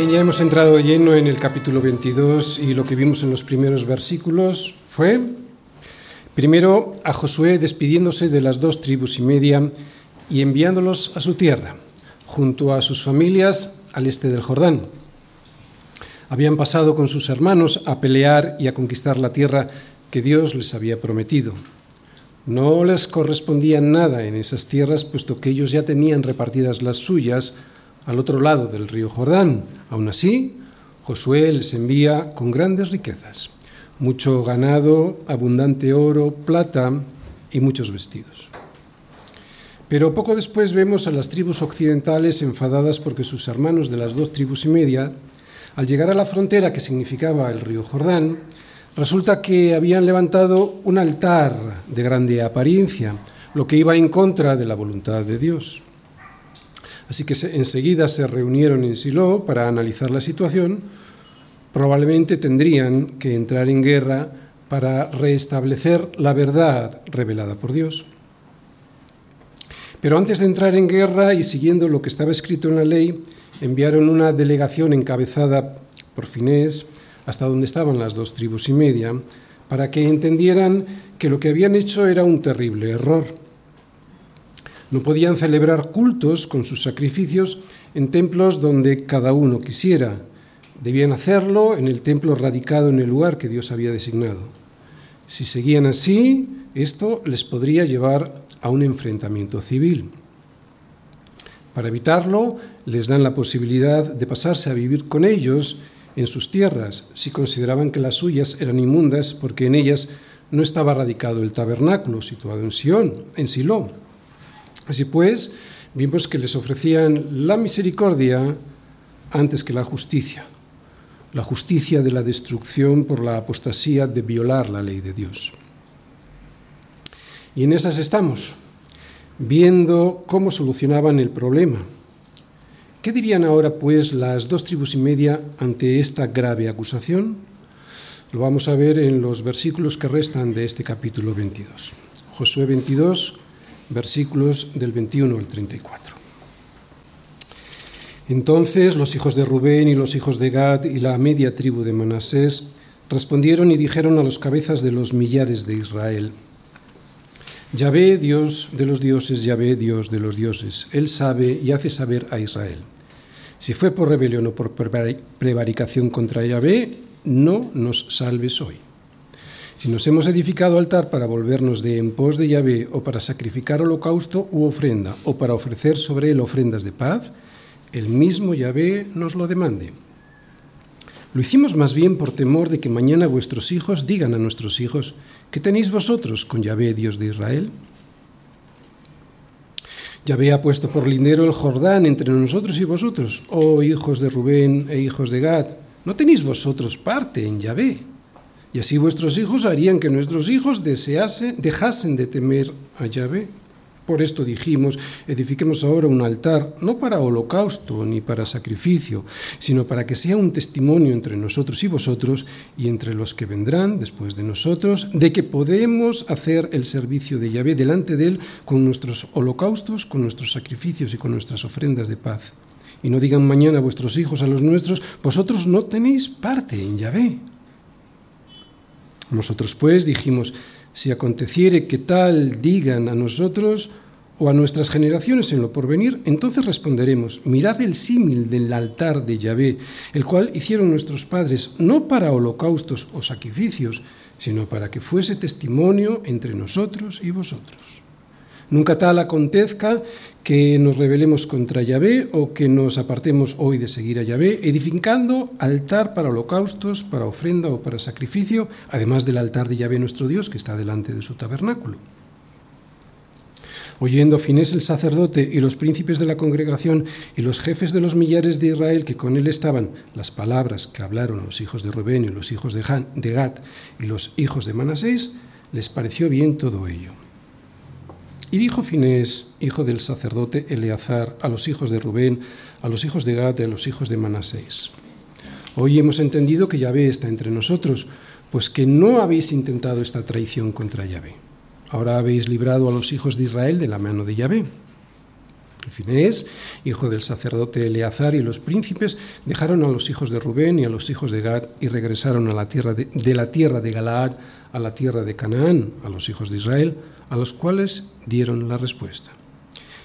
Bien, ya hemos entrado lleno en el capítulo 22 y lo que vimos en los primeros versículos fue, primero, a Josué despidiéndose de las dos tribus y media y enviándolos a su tierra, junto a sus familias al este del Jordán. Habían pasado con sus hermanos a pelear y a conquistar la tierra que Dios les había prometido. No les correspondía nada en esas tierras, puesto que ellos ya tenían repartidas las suyas, al otro lado del río Jordán. Aún así, Josué les envía con grandes riquezas, mucho ganado, abundante oro, plata y muchos vestidos. Pero poco después vemos a las tribus occidentales enfadadas porque sus hermanos de las dos tribus y media, al llegar a la frontera que significaba el río Jordán, resulta que habían levantado un altar de grande apariencia, lo que iba en contra de la voluntad de Dios. Así que enseguida se reunieron en Silo para analizar la situación. Probablemente tendrían que entrar en guerra para restablecer la verdad revelada por Dios. Pero antes de entrar en guerra y siguiendo lo que estaba escrito en la ley, enviaron una delegación encabezada por Finés hasta donde estaban las dos tribus y media, para que entendieran que lo que habían hecho era un terrible error no podían celebrar cultos con sus sacrificios en templos donde cada uno quisiera. Debían hacerlo en el templo radicado en el lugar que Dios había designado. Si seguían así, esto les podría llevar a un enfrentamiento civil. Para evitarlo, les dan la posibilidad de pasarse a vivir con ellos en sus tierras, si consideraban que las suyas eran inmundas porque en ellas no estaba radicado el tabernáculo situado en Sión, en Silo. Así pues, vimos que les ofrecían la misericordia antes que la justicia, la justicia de la destrucción por la apostasía de violar la ley de Dios. Y en esas estamos, viendo cómo solucionaban el problema. ¿Qué dirían ahora, pues, las dos tribus y media ante esta grave acusación? Lo vamos a ver en los versículos que restan de este capítulo 22. Josué 22, versículos del 21 al 34. Entonces los hijos de Rubén y los hijos de Gad y la media tribu de Manasés respondieron y dijeron a los cabezas de los millares de Israel, Yahvé, Dios de los dioses, Yahvé, Dios de los dioses, Él sabe y hace saber a Israel. Si fue por rebelión o por prevaricación contra Yahvé, no nos salves hoy. Si nos hemos edificado altar para volvernos de en pos de Yahvé o para sacrificar holocausto u ofrenda o para ofrecer sobre él ofrendas de paz, el mismo Yahvé nos lo demande. Lo hicimos más bien por temor de que mañana vuestros hijos digan a nuestros hijos, ¿qué tenéis vosotros con Yahvé, Dios de Israel? Yahvé ha puesto por lindero el Jordán entre nosotros y vosotros, oh hijos de Rubén e hijos de Gad, ¿no tenéis vosotros parte en Yahvé? Y así vuestros hijos harían que nuestros hijos deseasen, dejasen de temer a Yahvé. Por esto dijimos, edifiquemos ahora un altar, no para holocausto ni para sacrificio, sino para que sea un testimonio entre nosotros y vosotros y entre los que vendrán después de nosotros, de que podemos hacer el servicio de Yahvé delante de Él con nuestros holocaustos, con nuestros sacrificios y con nuestras ofrendas de paz. Y no digan mañana vuestros hijos a los nuestros, vosotros no tenéis parte en Yahvé. Nosotros pues dijimos, si aconteciere que tal digan a nosotros o a nuestras generaciones en lo porvenir, entonces responderemos, mirad el símil del altar de Yahvé, el cual hicieron nuestros padres, no para holocaustos o sacrificios, sino para que fuese testimonio entre nosotros y vosotros. Nunca tal acontezca que nos rebelemos contra Yahvé o que nos apartemos hoy de seguir a Yahvé, edificando altar para holocaustos, para ofrenda o para sacrificio, además del altar de Yahvé nuestro Dios que está delante de su tabernáculo. Oyendo Finés el sacerdote y los príncipes de la congregación y los jefes de los millares de Israel que con él estaban las palabras que hablaron los hijos de Rubén y los hijos de, Gad y los hijos de Manasés, les pareció bien todo ello. Y dijo Finés, hijo del sacerdote Eleazar, a los hijos de Rubén, a los hijos de Gad y a los hijos de Manasés, Hoy hemos entendido que Yahvé está entre nosotros, pues que no habéis intentado esta traición contra Yahvé. Ahora habéis librado a los hijos de Israel de la mano de Yahvé. Finés, hijo del sacerdote Eleazar, y los príncipes dejaron a los hijos de Rubén y a los hijos de Gad y regresaron a la tierra de, de, la tierra de Galaad a la tierra de Canaán, a los hijos de Israel, a los cuales dieron la respuesta.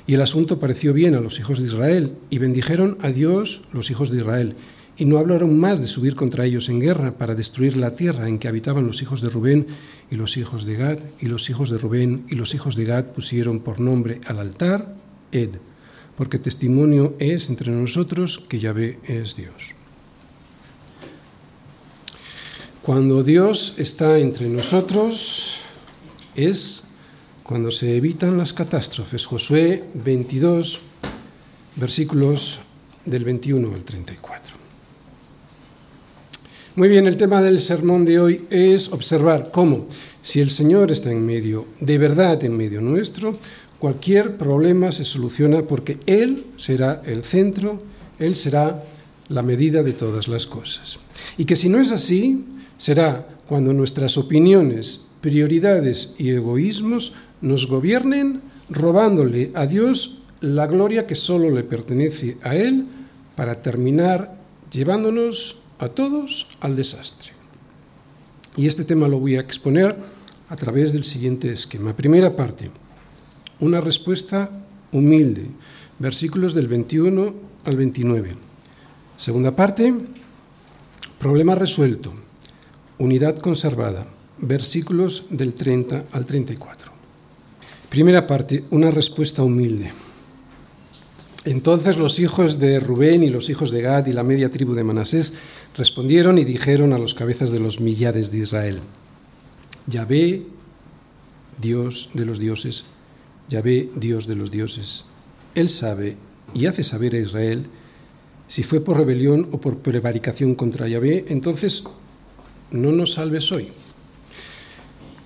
Y el asunto pareció bien a los hijos de Israel, y bendijeron a Dios los hijos de Israel, y no hablaron más de subir contra ellos en guerra para destruir la tierra en que habitaban los hijos de Rubén y los hijos de Gad, y los hijos de Rubén y los hijos de Gad pusieron por nombre al altar Ed, porque testimonio es entre nosotros que Yahvé es Dios. Cuando Dios está entre nosotros es cuando se evitan las catástrofes. Josué 22, versículos del 21 al 34. Muy bien, el tema del sermón de hoy es observar cómo, si el Señor está en medio, de verdad en medio nuestro, cualquier problema se soluciona porque Él será el centro, Él será la medida de todas las cosas. Y que si no es así, será cuando nuestras opiniones, prioridades y egoísmos nos gobiernen, robándole a Dios la gloria que solo le pertenece a Él, para terminar llevándonos a todos al desastre. Y este tema lo voy a exponer a través del siguiente esquema. Primera parte una respuesta humilde, versículos del 21 al 29. Segunda parte, problema resuelto, unidad conservada, versículos del 30 al 34. Primera parte, una respuesta humilde. Entonces los hijos de Rubén y los hijos de Gad y la media tribu de Manasés respondieron y dijeron a los cabezas de los millares de Israel, Yahvé, Dios de los dioses, Yahvé, Dios de los dioses. Él sabe y hace saber a Israel si fue por rebelión o por prevaricación contra Yahvé, entonces no nos salves hoy.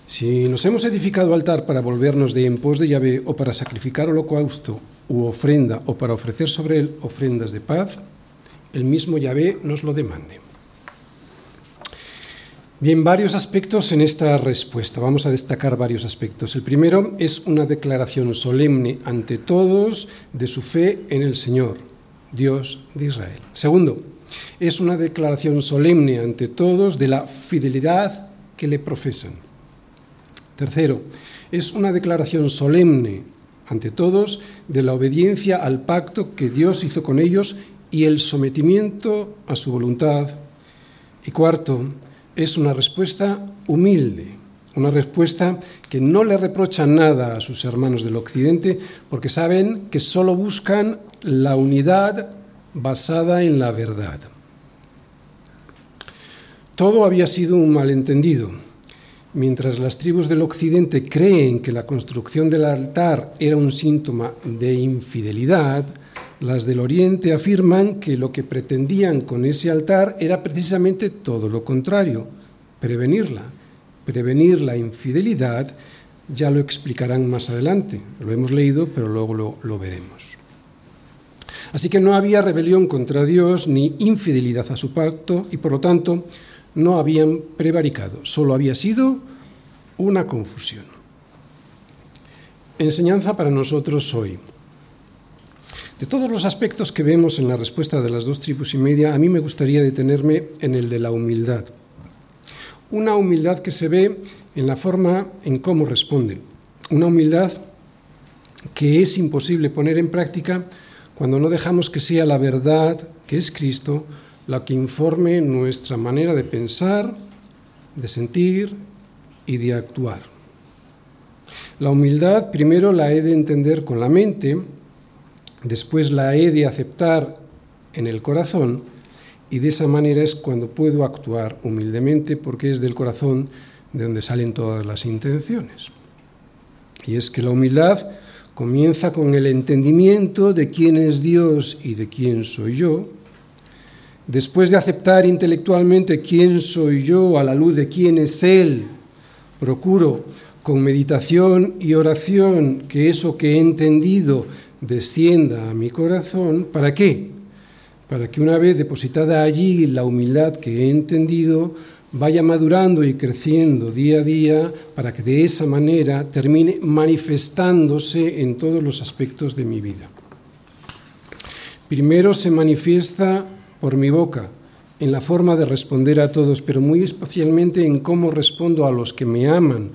Si nos hemos edificado altar para volvernos de en pos de Yahvé o para sacrificar holocausto u ofrenda o para ofrecer sobre él ofrendas de paz, el mismo Yahvé nos lo demande. Bien, varios aspectos en esta respuesta. Vamos a destacar varios aspectos. El primero es una declaración solemne ante todos de su fe en el Señor, Dios de Israel. Segundo, es una declaración solemne ante todos de la fidelidad que le profesan. Tercero, es una declaración solemne ante todos de la obediencia al pacto que Dios hizo con ellos y el sometimiento a su voluntad. Y cuarto, es una respuesta humilde, una respuesta que no le reprocha nada a sus hermanos del Occidente porque saben que solo buscan la unidad basada en la verdad. Todo había sido un malentendido. Mientras las tribus del Occidente creen que la construcción del altar era un síntoma de infidelidad, las del Oriente afirman que lo que pretendían con ese altar era precisamente todo lo contrario, prevenirla. Prevenir la infidelidad ya lo explicarán más adelante. Lo hemos leído, pero luego lo, lo veremos. Así que no había rebelión contra Dios ni infidelidad a su pacto y por lo tanto no habían prevaricado, solo había sido una confusión. Enseñanza para nosotros hoy. De todos los aspectos que vemos en la respuesta de las dos tribus y media, a mí me gustaría detenerme en el de la humildad. Una humildad que se ve en la forma en cómo responden. Una humildad que es imposible poner en práctica cuando no dejamos que sea la verdad, que es Cristo, la que informe nuestra manera de pensar, de sentir y de actuar. La humildad primero la he de entender con la mente, después la he de aceptar en el corazón y de esa manera es cuando puedo actuar humildemente porque es del corazón de donde salen todas las intenciones. Y es que la humildad comienza con el entendimiento de quién es Dios y de quién soy yo. Después de aceptar intelectualmente quién soy yo a la luz de quién es Él, procuro con meditación y oración que eso que he entendido descienda a mi corazón. ¿Para qué? para que una vez depositada allí la humildad que he entendido, vaya madurando y creciendo día a día para que de esa manera termine manifestándose en todos los aspectos de mi vida. Primero se manifiesta por mi boca, en la forma de responder a todos, pero muy especialmente en cómo respondo a los que me aman.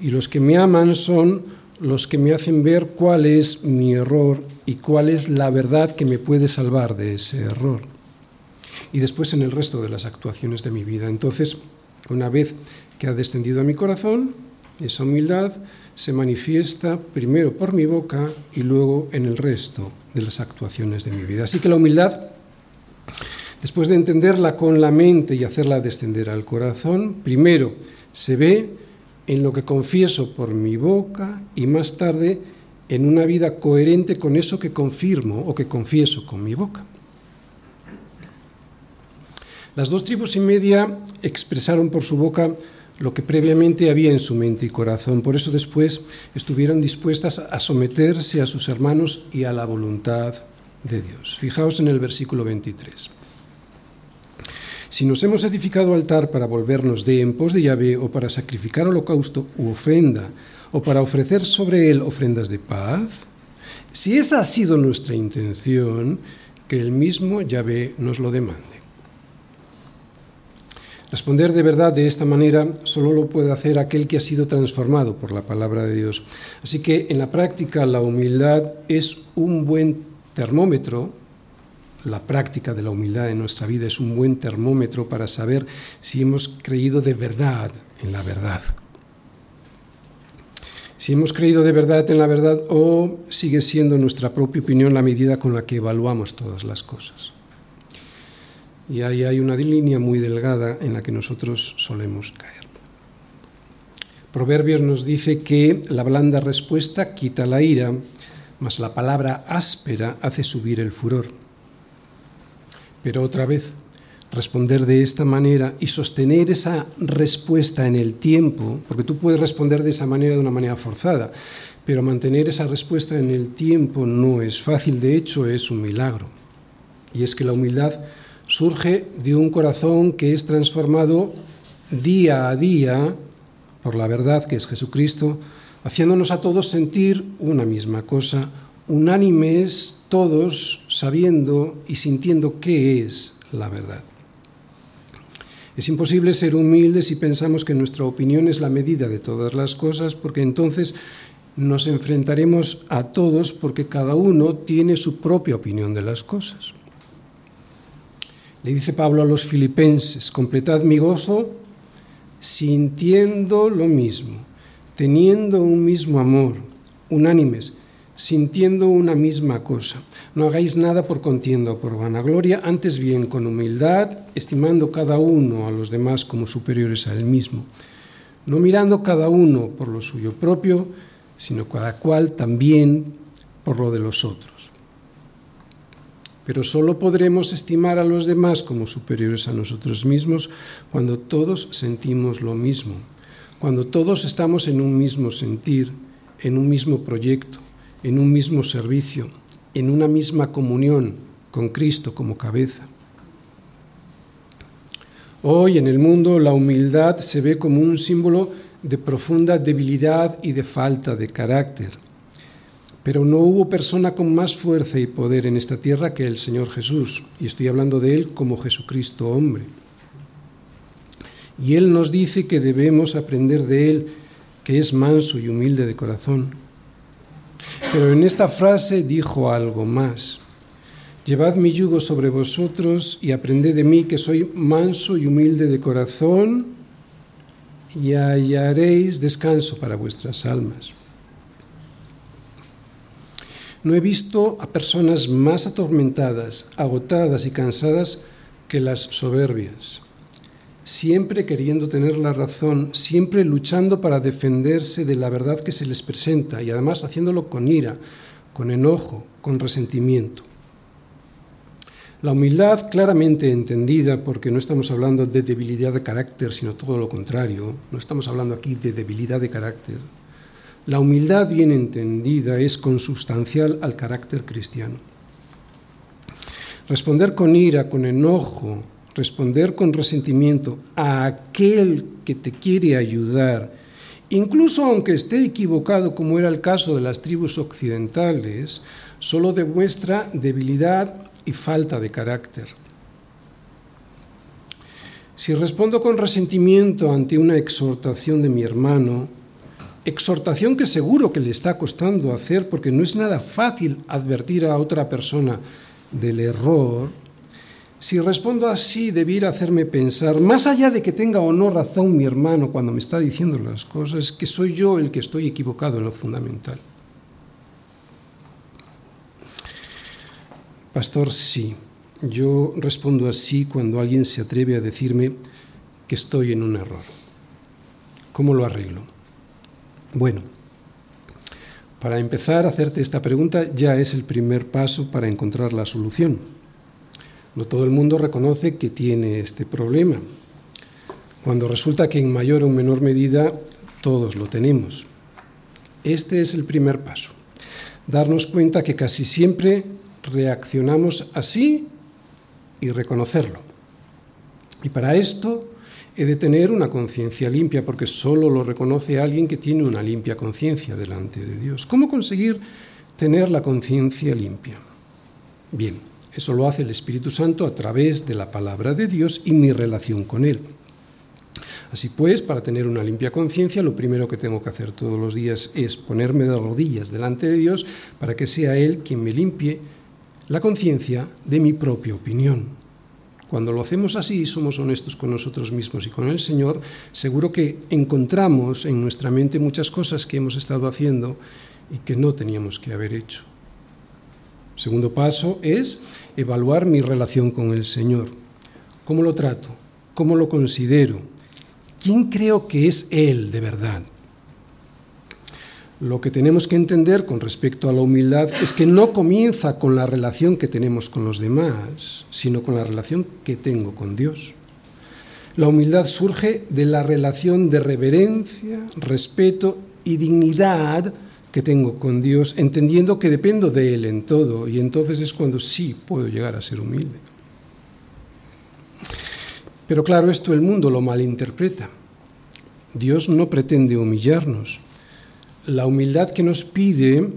Y los que me aman son los que me hacen ver cuál es mi error y cuál es la verdad que me puede salvar de ese error y después en el resto de las actuaciones de mi vida. Entonces, una vez que ha descendido a mi corazón, esa humildad se manifiesta primero por mi boca y luego en el resto de las actuaciones de mi vida. Así que la humildad, después de entenderla con la mente y hacerla descender al corazón, primero se ve en lo que confieso por mi boca y más tarde en una vida coherente con eso que confirmo o que confieso con mi boca. Las dos tribus y media expresaron por su boca lo que previamente había en su mente y corazón. Por eso después estuvieron dispuestas a someterse a sus hermanos y a la voluntad de Dios. Fijaos en el versículo 23. Si nos hemos edificado altar para volvernos de en pos de Yahvé o para sacrificar holocausto u ofrenda o para ofrecer sobre él ofrendas de paz, si esa ha sido nuestra intención, que el mismo Yahvé nos lo demande. Responder de verdad de esta manera solo lo puede hacer aquel que ha sido transformado por la palabra de Dios. Así que en la práctica la humildad es un buen termómetro, la práctica de la humildad en nuestra vida es un buen termómetro para saber si hemos creído de verdad en la verdad. Si hemos creído de verdad en la verdad o sigue siendo nuestra propia opinión la medida con la que evaluamos todas las cosas. Y ahí hay una línea muy delgada en la que nosotros solemos caer. Proverbios nos dice que la blanda respuesta quita la ira, mas la palabra áspera hace subir el furor. Pero otra vez, responder de esta manera y sostener esa respuesta en el tiempo, porque tú puedes responder de esa manera de una manera forzada, pero mantener esa respuesta en el tiempo no es fácil, de hecho es un milagro. Y es que la humildad surge de un corazón que es transformado día a día por la verdad que es Jesucristo, haciéndonos a todos sentir una misma cosa, unánimes todos sabiendo y sintiendo qué es la verdad. Es imposible ser humildes si pensamos que nuestra opinión es la medida de todas las cosas, porque entonces nos enfrentaremos a todos porque cada uno tiene su propia opinión de las cosas. Le dice Pablo a los filipenses, completad mi gozo sintiendo lo mismo, teniendo un mismo amor, unánimes, sintiendo una misma cosa. No hagáis nada por contienda o por vanagloria, antes bien con humildad, estimando cada uno a los demás como superiores a él mismo, no mirando cada uno por lo suyo propio, sino cada cual también por lo de los otros. Pero solo podremos estimar a los demás como superiores a nosotros mismos cuando todos sentimos lo mismo, cuando todos estamos en un mismo sentir, en un mismo proyecto, en un mismo servicio, en una misma comunión con Cristo como cabeza. Hoy en el mundo la humildad se ve como un símbolo de profunda debilidad y de falta de carácter. Pero no hubo persona con más fuerza y poder en esta tierra que el Señor Jesús, y estoy hablando de Él como Jesucristo hombre. Y Él nos dice que debemos aprender de Él, que es manso y humilde de corazón. Pero en esta frase dijo algo más. Llevad mi yugo sobre vosotros y aprended de mí que soy manso y humilde de corazón y hallaréis descanso para vuestras almas. No he visto a personas más atormentadas, agotadas y cansadas que las soberbias, siempre queriendo tener la razón, siempre luchando para defenderse de la verdad que se les presenta y además haciéndolo con ira, con enojo, con resentimiento. La humildad claramente entendida, porque no estamos hablando de debilidad de carácter, sino todo lo contrario, no estamos hablando aquí de debilidad de carácter, la humildad bien entendida es consustancial al carácter cristiano. Responder con ira, con enojo, responder con resentimiento a aquel que te quiere ayudar, incluso aunque esté equivocado, como era el caso de las tribus occidentales, solo demuestra debilidad y falta de carácter. Si respondo con resentimiento ante una exhortación de mi hermano, exhortación que seguro que le está costando hacer porque no es nada fácil advertir a otra persona del error, si respondo así debiera hacerme pensar, más allá de que tenga o no razón mi hermano cuando me está diciendo las cosas, que soy yo el que estoy equivocado en lo fundamental. Pastor, sí. Yo respondo así cuando alguien se atreve a decirme que estoy en un error. ¿Cómo lo arreglo? Bueno, para empezar a hacerte esta pregunta ya es el primer paso para encontrar la solución. No todo el mundo reconoce que tiene este problema, cuando resulta que en mayor o menor medida todos lo tenemos. Este es el primer paso, darnos cuenta que casi siempre reaccionamos así y reconocerlo. Y para esto he de tener una conciencia limpia, porque solo lo reconoce alguien que tiene una limpia conciencia delante de Dios. ¿Cómo conseguir tener la conciencia limpia? Bien, eso lo hace el Espíritu Santo a través de la palabra de Dios y mi relación con Él. Así pues, para tener una limpia conciencia, lo primero que tengo que hacer todos los días es ponerme de rodillas delante de Dios para que sea Él quien me limpie la conciencia de mi propia opinión. Cuando lo hacemos así y somos honestos con nosotros mismos y con el Señor, seguro que encontramos en nuestra mente muchas cosas que hemos estado haciendo y que no teníamos que haber hecho. Segundo paso es evaluar mi relación con el Señor. ¿Cómo lo trato? ¿Cómo lo considero? ¿Quién creo que es Él de verdad? Lo que tenemos que entender con respecto a la humildad es que no comienza con la relación que tenemos con los demás, sino con la relación que tengo con Dios. La humildad surge de la relación de reverencia, respeto y dignidad que tengo con Dios, entendiendo que dependo de Él en todo, y entonces es cuando sí puedo llegar a ser humilde. Pero claro, esto el mundo lo malinterpreta. Dios no pretende humillarnos, la humildad que nos pide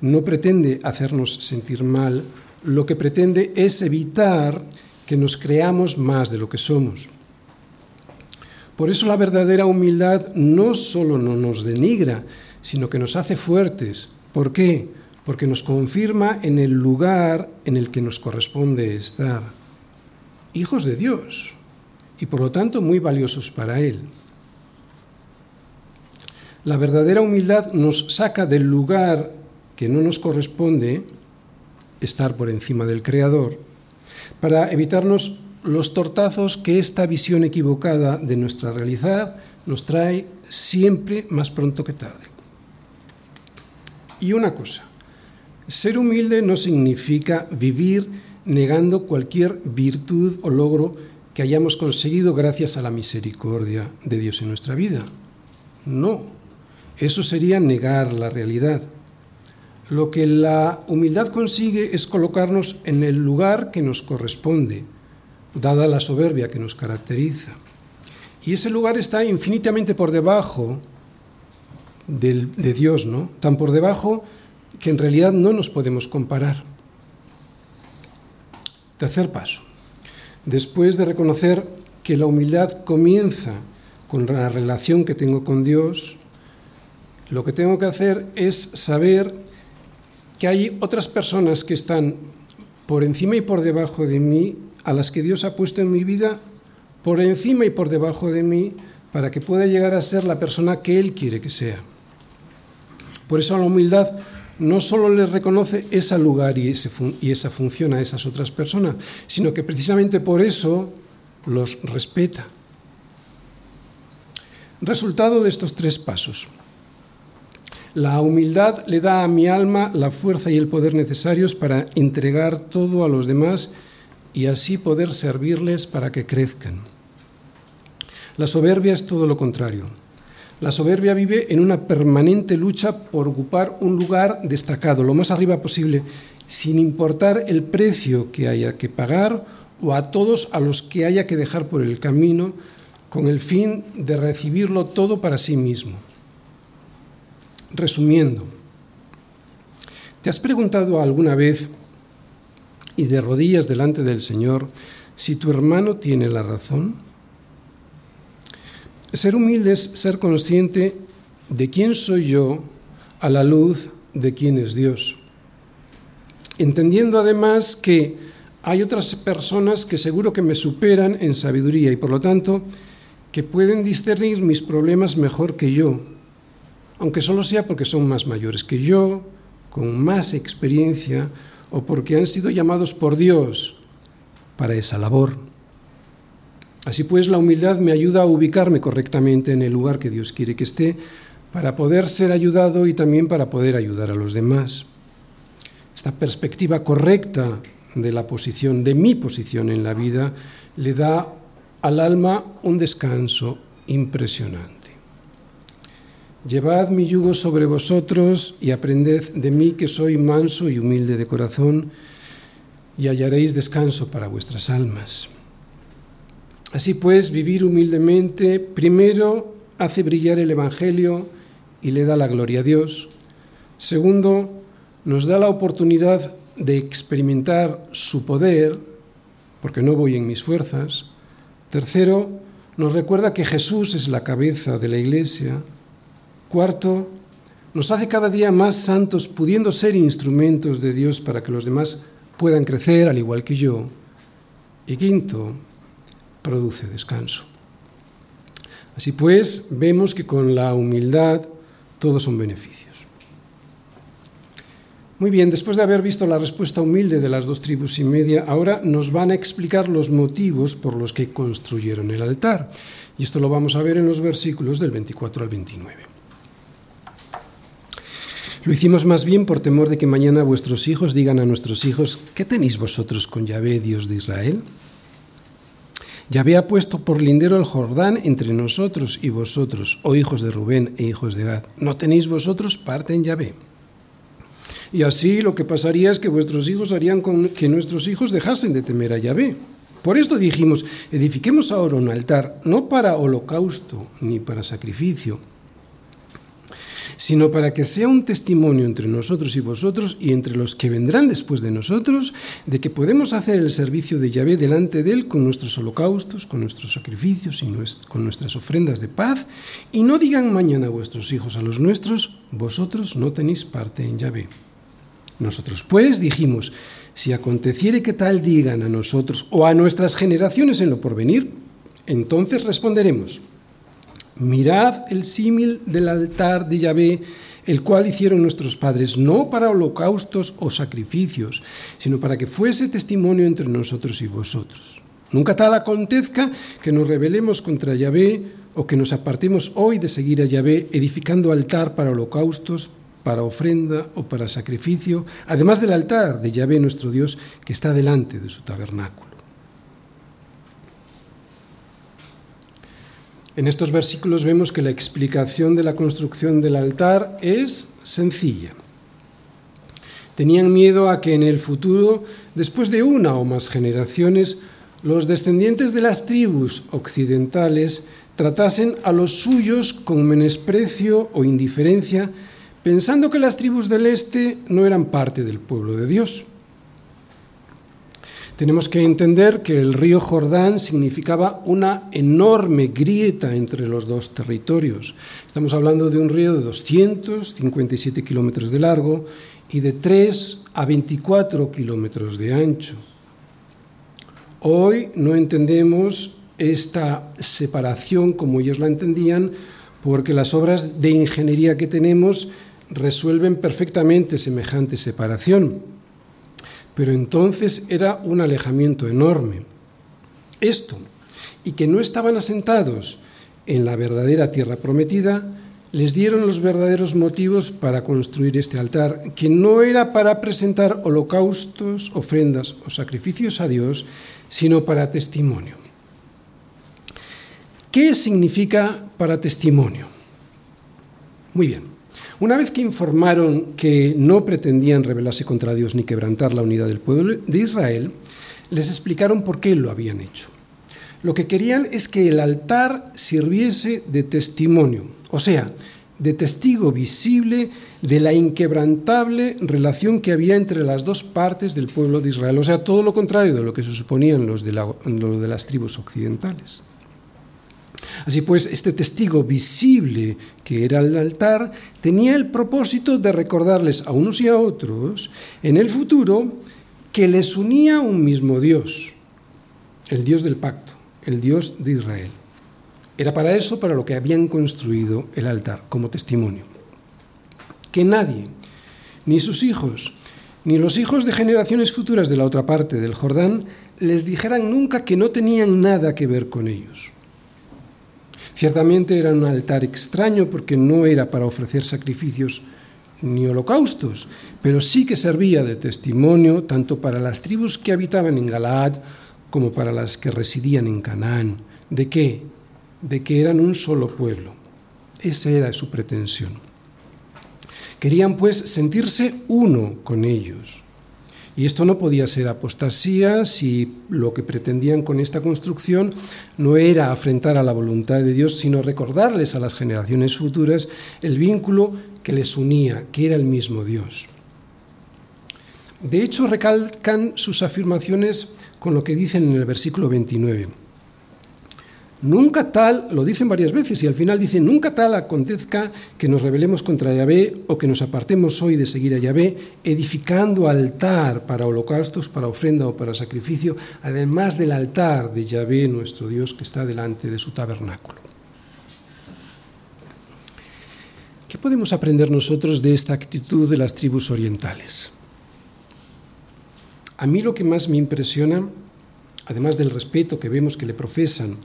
no pretende hacernos sentir mal, lo que pretende es evitar que nos creamos más de lo que somos. Por eso la verdadera humildad no solo no nos denigra, sino que nos hace fuertes. ¿Por qué? Porque nos confirma en el lugar en el que nos corresponde estar. Hijos de Dios y por lo tanto muy valiosos para Él. La verdadera humildad nos saca del lugar que no nos corresponde, estar por encima del Creador, para evitarnos los tortazos que esta visión equivocada de nuestra realidad nos trae siempre más pronto que tarde. Y una cosa, ser humilde no significa vivir negando cualquier virtud o logro que hayamos conseguido gracias a la misericordia de Dios en nuestra vida. No, eso sería negar la realidad. Lo que la humildad consigue es colocarnos en el lugar que nos corresponde, dada la soberbia que nos caracteriza. Y ese lugar está infinitamente por debajo de Dios, ¿no? Tan por debajo que en realidad no nos podemos comparar. Tercer paso. Después de reconocer que la humildad comienza con la relación que tengo con Dios, lo que tengo que hacer es saber que hay otras personas que están por encima y por debajo de mí, a las que Dios ha puesto en mi vida por encima y por debajo de mí, para que pueda llegar a ser la persona que Él quiere que sea. Por eso la humildad no solo le reconoce ese lugar y, esa función a esas otras personas, sino que precisamente por eso los respeta. Resultado de estos tres pasos. La humildad le da a mi alma la fuerza y el poder necesarios para entregar todo a los demás y así poder servirles para que crezcan. La soberbia es todo lo contrario. La soberbia vive en una permanente lucha por ocupar un lugar destacado, lo más arriba posible, sin importar el precio que haya que pagar o a todos a los que haya que dejar por el camino, con el fin de recibirlo todo para sí mismo. Resumiendo, ¿te has preguntado alguna vez y de rodillas delante del Señor si tu hermano tiene la razón? Ser humilde es ser consciente de quién soy yo a la luz de quién es Dios. Entendiendo además que hay otras personas que seguro que me superan en sabiduría y por lo tanto que pueden discernir mis problemas mejor que yo, aunque solo sea porque son más mayores que yo, con más experiencia o porque han sido llamados por Dios para esa labor. Así pues, la humildad me ayuda a ubicarme correctamente en el lugar que Dios quiere que esté para poder ser ayudado y también para poder ayudar a los demás. Esta perspectiva correcta de la posición, de mi posición en la vida, le da al alma un descanso impresionante. Llevad mi yugo sobre vosotros y aprended de mí que soy manso y humilde de corazón, y hallaréis descanso para vuestras almas. Así pues, vivir humildemente primero hace brillar el Evangelio y le da la gloria a Dios. Segundo, nos da la oportunidad de experimentar su poder, porque no voy en mis fuerzas. Tercero, nos recuerda que Jesús es la cabeza de la Iglesia. Cuarto, nos hace cada día más santos, pudiendo ser instrumentos de Dios para que los demás puedan crecer al igual que yo. Y quinto, produce descanso. Así pues, vemos que con la humildad todos son beneficios. Muy bien, después de haber visto la respuesta humilde de las dos tribus y media, ahora nos van a explicar los motivos por los que construyeron el altar. Y esto lo vamos a ver en los versículos del 24 al 29. Lo hicimos más bien por temor de que mañana vuestros hijos digan a nuestros hijos, ¿qué tenéis vosotros con Yahvé, Dios de Israel? Yahvé ha puesto por lindero el Jordán entre nosotros y vosotros, oh hijos de Rubén e hijos de Gad. ¿No tenéis vosotros parte en Yahvé? Y así lo que pasaría es que vuestros hijos harían con que nuestros hijos dejasen de temer a Yahvé. Por esto dijimos, edifiquemos ahora un altar, no para holocausto ni para sacrificio, sino para que sea un testimonio entre nosotros y vosotros y entre los que vendrán después de nosotros, de que podemos hacer el servicio de Yahvé delante de Él con nuestros holocaustos, con nuestros sacrificios y con nuestras ofrendas de paz, y no digan mañana vuestros hijos a los nuestros, vosotros no tenéis parte en Yahvé. Nosotros pues dijimos, si aconteciere que tal digan a nosotros o a nuestras generaciones en lo porvenir, entonces responderemos, mirad el símil del altar de Yahvé, el cual hicieron nuestros padres, no para holocaustos o sacrificios, sino para que fuese testimonio entre nosotros y vosotros. Nunca tal acontezca que nos rebelemos contra Yahvé o que nos apartemos hoy de seguir a Yahvé edificando altar para holocaustos, para ofrenda o para sacrificio, además del altar de Yahvé nuestro Dios que está delante de su tabernáculo. En estos versículos vemos que la explicación de la construcción del altar es sencilla. Tenían miedo a que en el futuro, después de una o más generaciones, los descendientes de las tribus occidentales tratasen a los suyos con menosprecio o indiferencia pensando que las tribus del este no eran parte del pueblo de Dios. Tenemos que entender que el río Jordán significaba una enorme grieta entre los dos territorios. Estamos hablando de un río de 257 kilómetros de largo y de 3 a 24 kilómetros de ancho. Hoy no entendemos esta separación como ellos la entendían porque las obras de ingeniería que tenemos resuelven perfectamente semejante separación, pero entonces era un alejamiento enorme. Esto, y que no estaban asentados en la verdadera tierra prometida, les dieron los verdaderos motivos para construir este altar, que no era para presentar holocaustos, ofrendas o sacrificios a Dios, sino para testimonio. ¿Qué significa para testimonio? Muy bien. Una vez que informaron que no pretendían rebelarse contra Dios ni quebrantar la unidad del pueblo de Israel, les explicaron por qué lo habían hecho. Lo que querían es que el altar sirviese de testimonio, o sea, de testigo visible de la inquebrantable relación que había entre las dos partes del pueblo de Israel, o sea, todo lo contrario de lo que se suponían los de, de las tribus occidentales. Así pues, este testigo visible que era el altar tenía el propósito de recordarles a unos y a otros en el futuro que les unía un mismo Dios, el Dios del pacto, el Dios de Israel. Era para eso para lo que habían construido el altar, como testimonio. Que nadie, ni sus hijos, ni los hijos de generaciones futuras de la otra parte del Jordán, les dijeran nunca que no tenían nada que ver con ellos. Ciertamente era un altar extraño porque no era para ofrecer sacrificios ni holocaustos, pero sí que servía de testimonio tanto para las tribus que habitaban en Galaad como para las que residían en Canaán. ¿De qué? De que eran un solo pueblo. Esa era su pretensión. Querían pues sentirse uno con ellos. Y esto no podía ser apostasía si lo que pretendían con esta construcción no era afrentar a la voluntad de Dios, sino recordarles a las generaciones futuras el vínculo que les unía, que era el mismo Dios. De hecho, recalcan sus afirmaciones con lo que dicen en el versículo 29. Nunca tal, lo dicen varias veces y al final dicen, nunca tal acontezca que nos rebelemos contra Yahvé o que nos apartemos hoy de seguir a Yahvé, edificando altar para holocaustos, para ofrenda o para sacrificio, además del altar de Yahvé, nuestro Dios, que está delante de su tabernáculo. ¿Qué podemos aprender nosotros de esta actitud de las tribus orientales? A mí lo que más me impresiona, además del respeto que vemos que le profesan,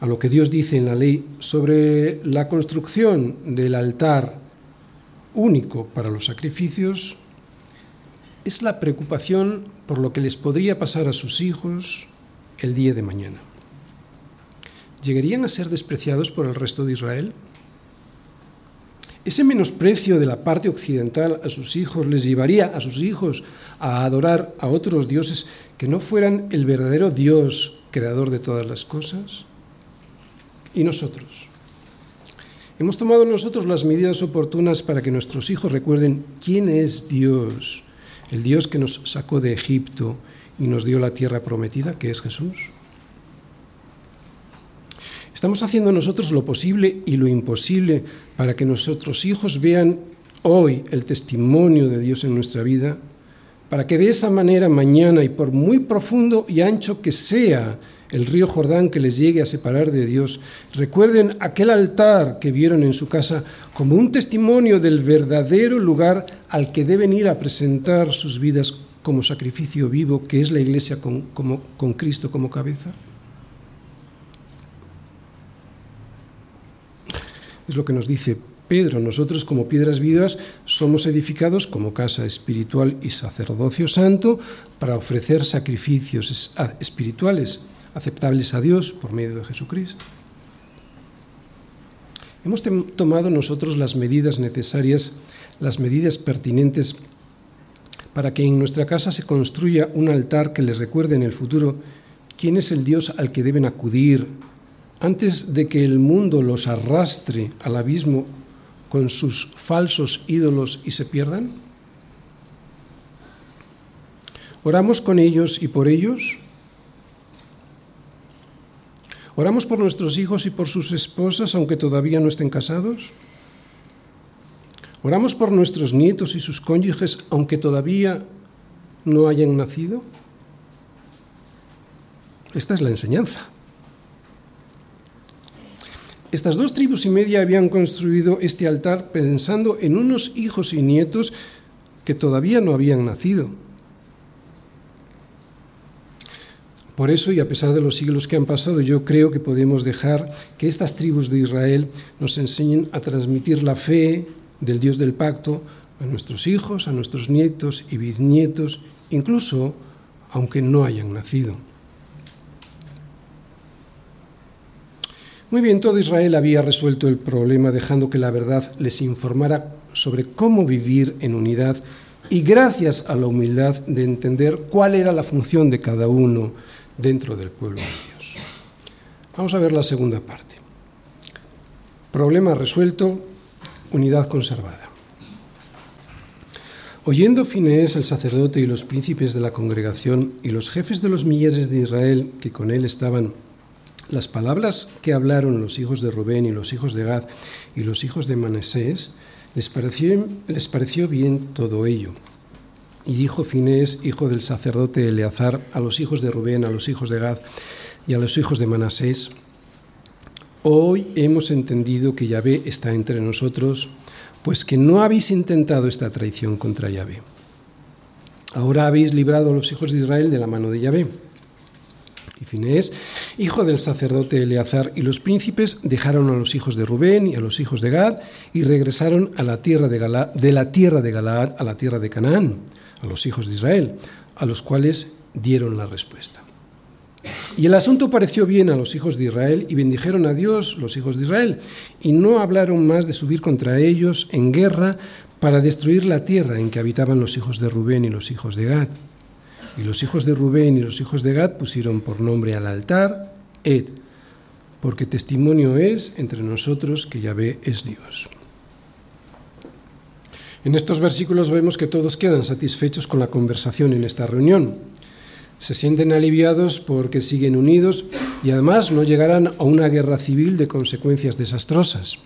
a lo que Dios dice en la ley sobre la construcción del altar único para los sacrificios, es la preocupación por lo que les podría pasar a sus hijos el día de mañana. ¿Llegarían a ser despreciados por el resto de Israel? Ese menosprecio de la parte occidental a sus hijos les llevaría a sus hijos a adorar a otros dioses que no fueran el verdadero Dios creador de todas las cosas. ¿Y nosotros? Hemos tomado nosotros las medidas oportunas para que nuestros hijos recuerden quién es Dios, el Dios que nos sacó de Egipto y nos dio la tierra prometida, que es Jesús. Estamos haciendo nosotros lo posible y lo imposible para que nuestros hijos vean hoy el testimonio de Dios en nuestra vida, para que de esa manera mañana y por muy profundo y ancho que sea el río Jordán que les llegue a separar de Dios. Recuerden aquel altar que vieron en su casa como un testimonio del verdadero lugar al que deben ir a presentar sus vidas como sacrificio vivo, que es la iglesia con, Cristo como cabeza. Es lo que nos dice Pedro, nosotros como piedras vivas somos edificados como casa espiritual y sacerdocio santo para ofrecer sacrificios espirituales aceptables a Dios por medio de Jesucristo. Hemos tomado nosotros las medidas necesarias, las medidas pertinentes para que en nuestra casa se construya un altar que les recuerde en el futuro quién es el Dios al que deben acudir antes de que el mundo los arrastre al abismo con sus falsos ídolos y se pierdan? ¿Oramos con ellos y por ellos? ¿Oramos por nuestros hijos y por sus esposas aunque todavía no estén casados? ¿Oramos por nuestros nietos y sus cónyuges aunque todavía no hayan nacido? Esta es la enseñanza. Estas dos tribus y media habían construido este altar pensando en unos hijos y nietos que todavía no habían nacido. Por eso, y a pesar de los siglos que han pasado, yo creo que podemos dejar que estas tribus de Israel nos enseñen a transmitir la fe del Dios del pacto a nuestros hijos, a nuestros nietos y bisnietos, incluso aunque no hayan nacido. Muy bien, todo Israel había resuelto el problema dejando que la verdad les informara sobre cómo vivir en unidad y gracias a la humildad de entender cuál era la función de cada uno dentro del pueblo de Dios. Vamos a ver la segunda parte. Problema resuelto, unidad conservada. Oyendo Finés el sacerdote y los príncipes de la congregación y los jefes de los millares de Israel que con él estaban, las palabras que hablaron los hijos de Rubén y los hijos de Gad y los hijos de Manasés, les pareció, les pareció bien todo ello. Y dijo Finés, hijo del sacerdote Eleazar, a los hijos de Rubén, a los hijos de Gad y a los hijos de Manasés, Hoy hemos entendido que Yahvé está entre nosotros pues que no habéis intentado esta traición contra Yahvé. Ahora habéis librado a los hijos de Israel de la mano de Yahvé. Y Finés, hijo del sacerdote Eleazar, y los príncipes dejaron a los hijos de Rubén y a los hijos de Gad y regresaron a la tierra de, de la tierra de Galaad a la tierra de Canaán, a los hijos de Israel, a los cuales dieron la respuesta. Y el asunto pareció bien a los hijos de Israel y bendijeron a Dios los hijos de Israel y no hablaron más de subir contra ellos en guerra para destruir la tierra en que habitaban los hijos de Rubén y los hijos de Gad. Y los hijos de Rubén y los hijos de Gad pusieron por nombre al altar Ed, porque testimonio es entre nosotros que Yahvé es Dios. En estos versículos vemos que todos quedan satisfechos con la conversación en esta reunión. Se sienten aliviados porque siguen unidos y además no llegarán a una guerra civil de consecuencias desastrosas.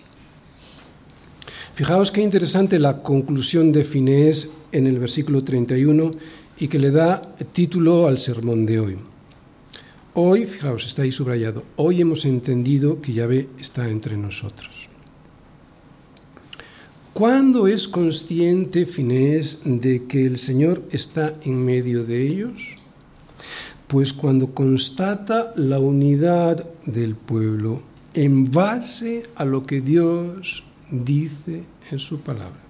Fijaos qué interesante la conclusión de Finés en el versículo 31 y que le da título al sermón de hoy. Hoy, fijaos, está ahí subrayado, hoy hemos entendido que Yahvé está entre nosotros. ¿Cuándo es consciente Finés de que el Señor está en medio de ellos? Pues cuando constata la unidad del pueblo en base a lo que Dios dice en su palabra.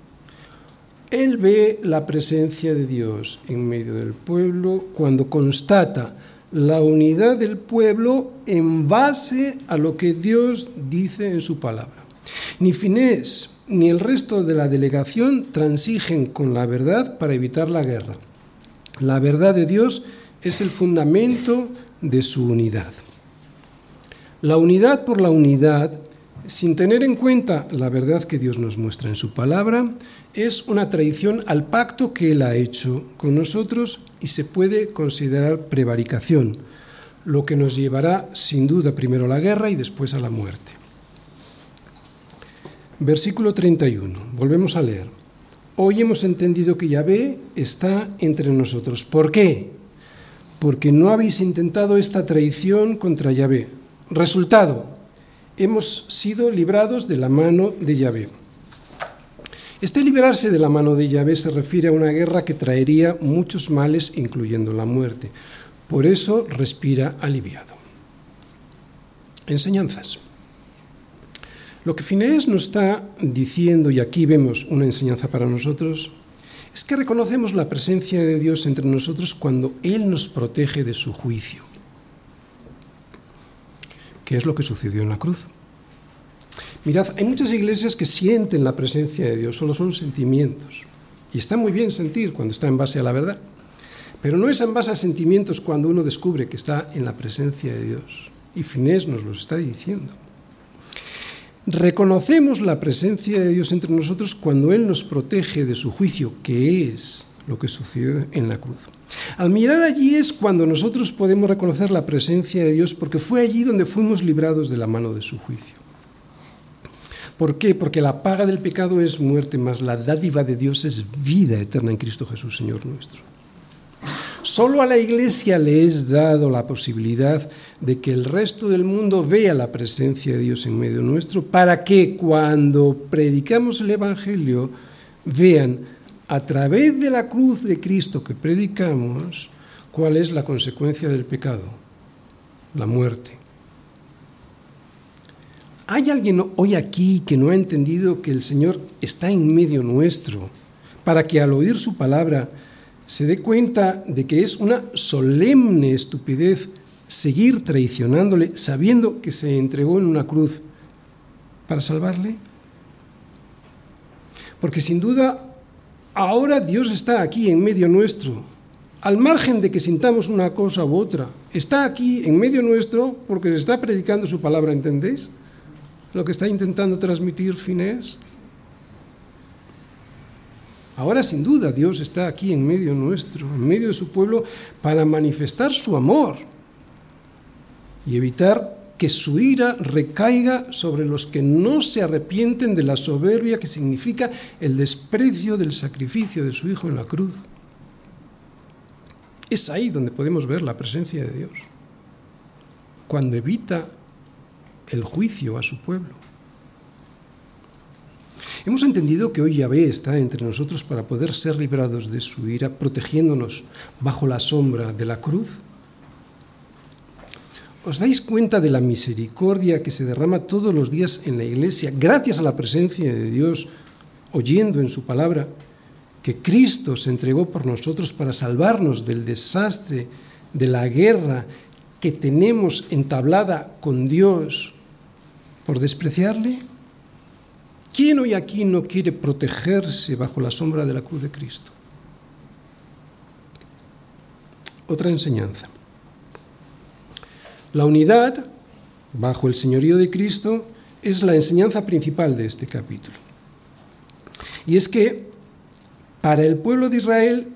Él ve la presencia de Dios en medio del pueblo cuando constata la unidad del pueblo en base a lo que Dios dice en su palabra. Ni Finés ni el resto de la delegación transigen con la verdad para evitar la guerra. La verdad de Dios es el fundamento de su unidad. La unidad por la unidad, sin tener en cuenta la verdad que Dios nos muestra en su palabra, es una traición al pacto que Él ha hecho con nosotros y se puede considerar prevaricación, lo que nos llevará sin duda primero a la guerra y después a la muerte. Versículo 31, volvemos a leer. Hoy hemos entendido que Yahvé está entre nosotros. ¿Por qué? porque no habéis intentado esta traición contra Yahvé. Resultado, hemos sido librados de la mano de Yahvé. Este liberarse de la mano de Yahvé se refiere a una guerra que traería muchos males, incluyendo la muerte. Por eso respira aliviado. Enseñanzas. Lo que Finés nos está diciendo, y aquí vemos una enseñanza para nosotros, es que reconocemos la presencia de Dios entre nosotros cuando Él nos protege de su juicio. ¿Qué es lo que sucedió en la cruz? Mirad, hay muchas iglesias que sienten la presencia de Dios, solo son sentimientos. Y está muy bien sentir cuando está en base a la verdad. Pero no es en base a sentimientos cuando uno descubre que está en la presencia de Dios. Y Finés nos lo está diciendo. Reconocemos la presencia de Dios entre nosotros cuando Él nos protege de su juicio, que es lo que sucedió en la cruz. Al mirar allí es cuando nosotros podemos reconocer la presencia de Dios porque fue allí donde fuimos librados de la mano de su juicio. ¿Por qué? Porque la paga del pecado es muerte, mas la dádiva de Dios es vida eterna en Cristo Jesús, Señor nuestro. Solo a la Iglesia le es dado la posibilidad de que el resto del mundo vea la presencia de Dios en medio nuestro, para que cuando predicamos el Evangelio vean a través de la cruz de Cristo que predicamos cuál es la consecuencia del pecado, la muerte. ¿Hay alguien hoy aquí que no ha entendido que el Señor está en medio nuestro para que al oír su palabra se dé cuenta de que es una solemne estupidez seguir traicionándole sabiendo que se entregó en una cruz para salvarle? Porque sin duda ahora Dios está aquí en medio nuestro, al margen de que sintamos una cosa u otra. Está aquí en medio nuestro porque se está predicando su palabra, ¿entendéis? Lo que está intentando transmitir Finés. Ahora sin duda Dios está aquí en medio nuestro, en medio de su pueblo, para manifestar su amor y evitar que su ira recaiga sobre los que no se arrepienten de la soberbia que significa el desprecio del sacrificio de su Hijo en la cruz. Es ahí donde podemos ver la presencia de Dios, cuando evita el juicio a su pueblo. Hemos entendido que hoy Yahvé está entre nosotros para poder ser librados de su ira, protegiéndonos bajo la sombra de la cruz. ¿Os dais cuenta de la misericordia que se derrama todos los días en la iglesia, gracias a la presencia de Dios, oyendo en su palabra, que Cristo se entregó por nosotros para salvarnos del desastre, de la guerra que tenemos entablada con Dios por despreciarle? ¿Quién hoy aquí no quiere protegerse bajo la sombra de la cruz de Cristo? Otra enseñanza. La unidad bajo el señorío de Cristo es la enseñanza principal de este capítulo. Y es que para el pueblo de Israel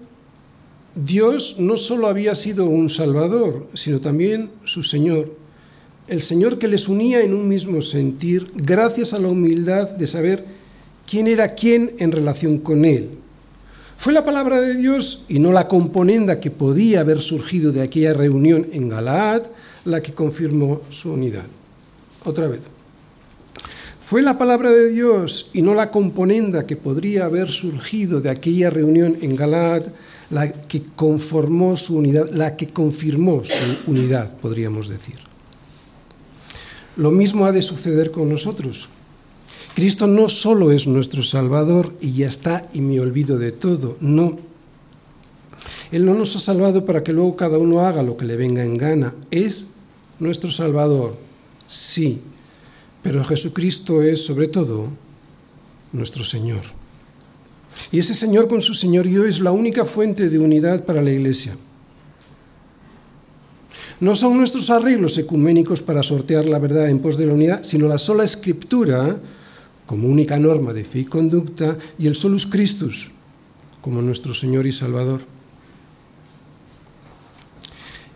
Dios no solo había sido un Salvador, sino también su Señor el Señor que les unía en un mismo sentir, gracias a la humildad de saber quién era quién en relación con Él. Fue la palabra de Dios y no la componenda que podía haber surgido de aquella reunión en Galaad la que confirmó su unidad. Otra vez. Fue la palabra de Dios y no la componenda que podría haber surgido de aquella reunión en Galaad la que conformó su unidad, la que confirmó su unidad, podríamos decir. Lo mismo ha de suceder con nosotros. Cristo no solo es nuestro Salvador y ya está y me olvido de todo, no. Él no nos ha salvado para que luego cada uno haga lo que le venga en gana. Es nuestro Salvador, sí, pero Jesucristo es sobre todo nuestro Señor. Y ese Señor con su señorío es la única fuente de unidad para la Iglesia. No son nuestros arreglos ecuménicos para sortear la verdad en pos de la unidad, sino la sola escritura como única norma de fe y conducta y el solus Christus como nuestro Señor y Salvador.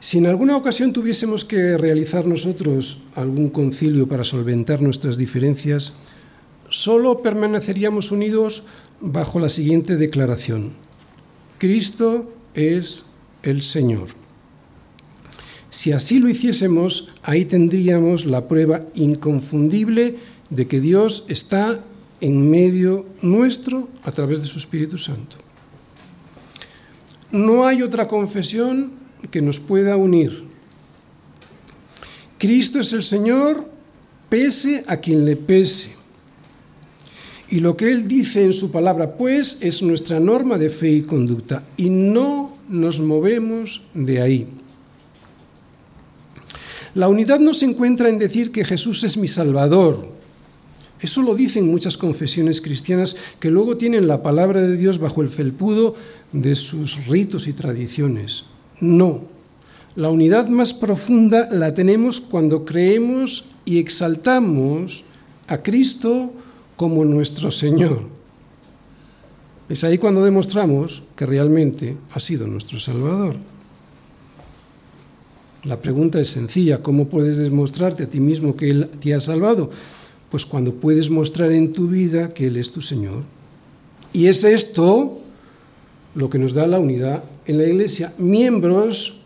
Si en alguna ocasión tuviésemos que realizar nosotros algún concilio para solventar nuestras diferencias, solo permaneceríamos unidos bajo la siguiente declaración. Cristo es el Señor. Si así lo hiciésemos, ahí tendríamos la prueba inconfundible de que Dios está en medio nuestro a través de su Espíritu Santo. No hay otra confesión que nos pueda unir. Cristo es el Señor, pese a quien le pese. Y lo que Él dice en su palabra, pues, es nuestra norma de fe y conducta. Y no nos movemos de ahí. La unidad no se encuentra en decir que Jesús es mi Salvador. Eso lo dicen muchas confesiones cristianas que luego tienen la palabra de Dios bajo el felpudo de sus ritos y tradiciones. No. La unidad más profunda la tenemos cuando creemos y exaltamos a Cristo como nuestro Señor. Es ahí cuando demostramos que realmente ha sido nuestro Salvador. La pregunta es sencilla, ¿cómo puedes demostrarte a ti mismo que Él te ha salvado? Pues cuando puedes mostrar en tu vida que Él es tu Señor. Y es esto lo que nos da la unidad en la Iglesia, miembros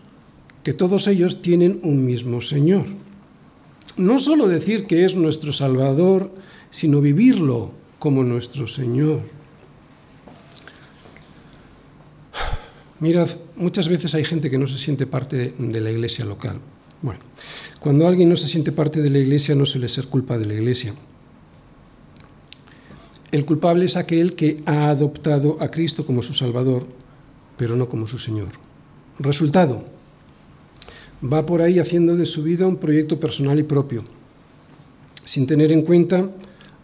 que todos ellos tienen un mismo Señor. No solo decir que es nuestro Salvador, sino vivirlo como nuestro Señor. Mirad, muchas veces hay gente que no se siente parte de la iglesia local. Bueno, cuando alguien no se siente parte de la iglesia no suele ser culpa de la iglesia. El culpable es aquel que ha adoptado a Cristo como su Salvador, pero no como su Señor. Resultado, va por ahí haciendo de su vida un proyecto personal y propio, sin tener en cuenta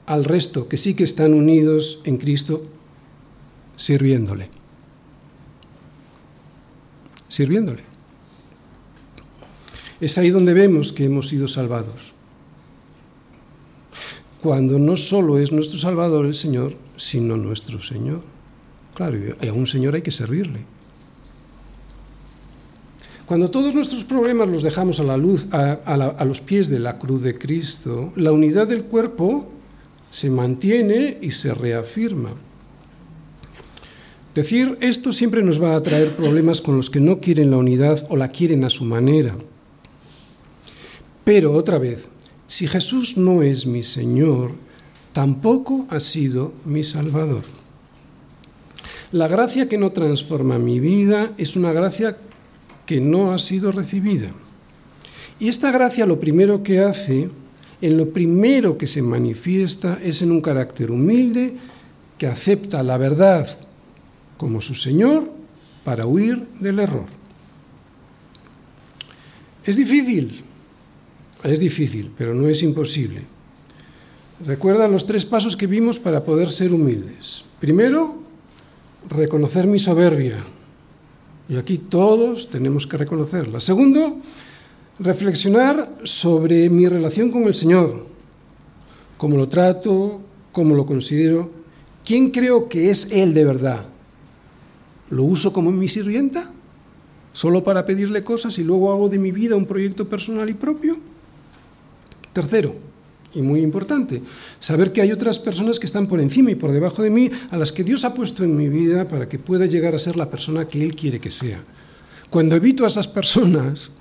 al resto que sí que están unidos en Cristo sirviéndole. Sirviéndole. Es ahí donde vemos que hemos sido salvados. Cuando no solo es nuestro Salvador el Señor, sino nuestro Señor. Claro, y a un Señor hay que servirle. Cuando todos nuestros problemas los dejamos a la luz, a, a los pies de la cruz de Cristo, la unidad del cuerpo se mantiene y se reafirma. Decir esto siempre nos va a traer problemas con los que no quieren la unidad o la quieren a su manera. Pero otra vez, si Jesús no es mi Señor, tampoco ha sido mi Salvador. La gracia que no transforma mi vida es una gracia que no ha sido recibida. Y esta gracia lo primero que hace, en lo primero que se manifiesta, es en un carácter humilde que acepta la verdad como su Señor para huir del error. Es difícil, es difícil, pero no es imposible. Recuerda los tres pasos que vimos para poder ser humildes. Primero, reconocer mi soberbia. Y aquí todos tenemos que reconocerla. Segundo, reflexionar sobre mi relación con el Señor. Cómo lo trato, cómo lo considero, quién creo que es Él de verdad. ¿Lo uso como mi sirvienta? ¿Solo para pedirle cosas y luego hago de mi vida un proyecto personal y propio? Tercero, y muy importante, saber que hay otras personas que están por encima y por debajo de mí, a las que Dios ha puesto en mi vida para que pueda llegar a ser la persona que Él quiere que sea. Cuando evito a esas personas,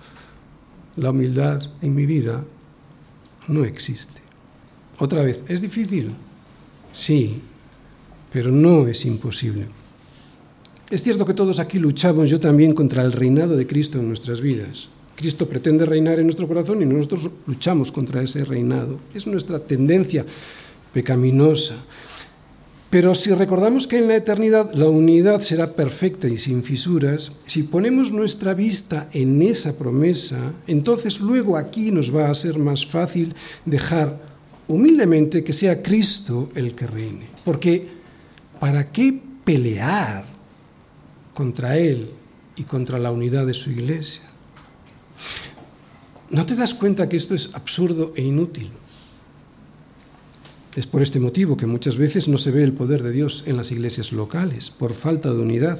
la humildad en mi vida no existe. Otra vez, ¿es difícil? Sí, pero no es imposible. Es cierto que todos aquí luchamos, yo también, contra el reinado de Cristo en nuestras vidas. Cristo pretende reinar en nuestro corazón y nosotros luchamos contra ese reinado. Es nuestra tendencia pecaminosa. Pero si recordamos que en la eternidad la unidad será perfecta y sin fisuras, si ponemos nuestra vista en esa promesa, entonces luego aquí nos va a ser más fácil dejar humildemente que sea Cristo el que reine. Porque ¿para qué pelear contra Él y contra la unidad de su iglesia. ¿No te das cuenta que esto es absurdo e inútil? Es por este motivo que muchas veces no se ve el poder de Dios en las iglesias locales, por falta de unidad.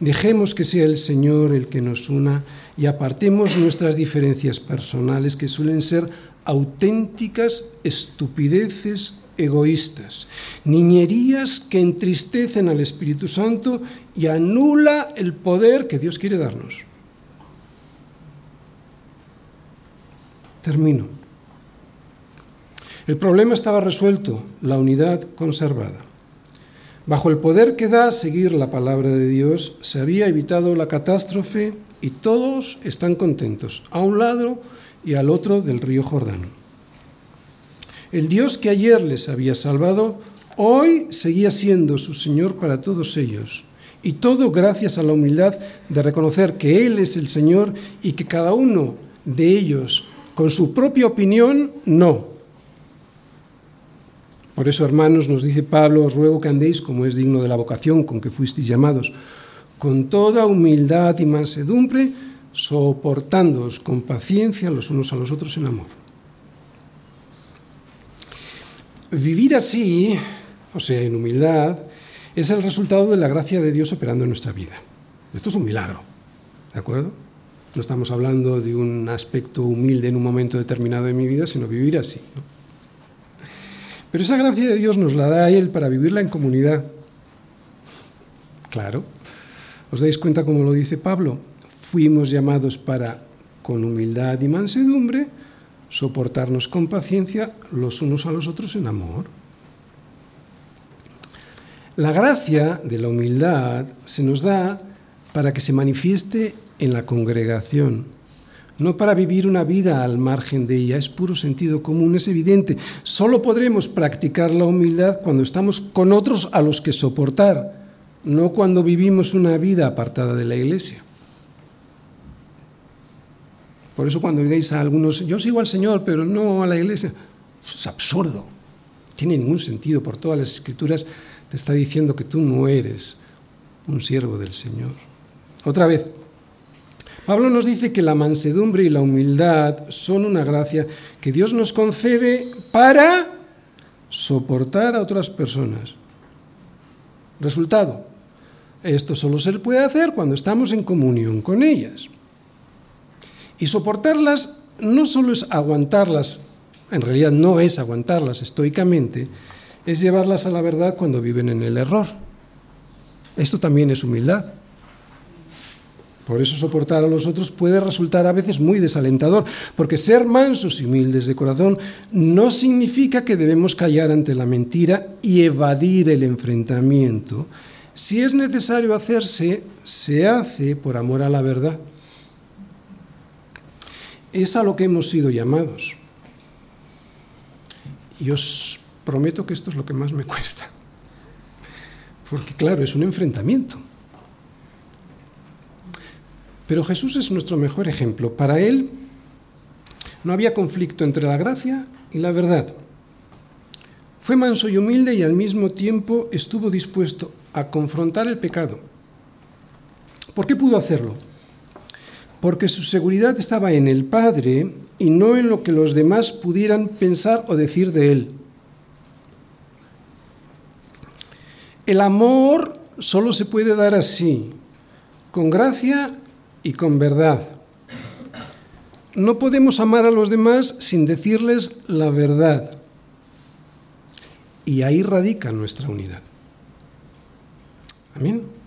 Dejemos que sea el Señor el que nos una y apartemos nuestras diferencias personales que suelen ser auténticas estupideces egoístas, niñerías que entristecen al Espíritu Santo y anula el poder que Dios quiere darnos. Termino. El problema estaba resuelto, la unidad conservada. Bajo el poder que da seguir la palabra de Dios, se había evitado la catástrofe y todos están contentos, a un lado y al otro del río Jordán. El Dios que ayer les había salvado, hoy seguía siendo su Señor para todos ellos. Y todo gracias a la humildad de reconocer que Él es el Señor y que cada uno de ellos, con su propia opinión, no. Por eso, hermanos, nos dice Pablo, os ruego que andéis como es digno de la vocación con que fuisteis llamados, con toda humildad y mansedumbre, soportándoos con paciencia los unos a los otros en amor. Vivir así, o sea, en humildad, es el resultado de la gracia de Dios operando en nuestra vida. Esto es un milagro, ¿de acuerdo? No estamos hablando de un aspecto humilde en un momento determinado de mi vida, sino vivir así. Pero esa gracia de Dios nos la da a Él para vivirla en comunidad. Claro. ¿Os dais cuenta cómo lo dice Pablo? Fuimos llamados para, con humildad y mansedumbre, soportarnos con paciencia los unos a los otros en amor. La gracia de la humildad se nos da para que se manifieste en la congregación, no para vivir una vida al margen de ella, es puro sentido común, es evidente. Solo podremos practicar la humildad cuando estamos con otros a los que soportar, no cuando vivimos una vida apartada de la iglesia. Por eso cuando digáis a algunos, yo sigo al Señor, pero no a la iglesia, es absurdo. Tiene ningún sentido. Por todas las escrituras te está diciendo que tú no eres un siervo del Señor. Otra vez, Pablo nos dice que la mansedumbre y la humildad son una gracia que Dios nos concede para soportar a otras personas. Resultado, esto solo se puede hacer cuando estamos en comunión con ellas. Y soportarlas no solo es aguantarlas, en realidad no es aguantarlas estoicamente, es llevarlas a la verdad cuando viven en el error. Esto también es humildad. Por eso soportar a los otros puede resultar a veces muy desalentador, porque ser mansos y humildes de corazón no significa que debemos callar ante la mentira y evadir el enfrentamiento. Si es necesario hacerse, se hace por amor a la verdad. Es a lo que hemos sido llamados. Y os prometo que esto es lo que más me cuesta. Porque claro, es un enfrentamiento. Pero Jesús es nuestro mejor ejemplo. Para Él no había conflicto entre la gracia y la verdad. Fue manso y humilde y al mismo tiempo estuvo dispuesto a confrontar el pecado. ¿Por qué pudo hacerlo? Porque su seguridad estaba en el Padre y no en lo que los demás pudieran pensar o decir de Él. El amor solo se puede dar así, con gracia y con verdad. No podemos amar a los demás sin decirles la verdad. Y ahí radica nuestra unidad. Amén.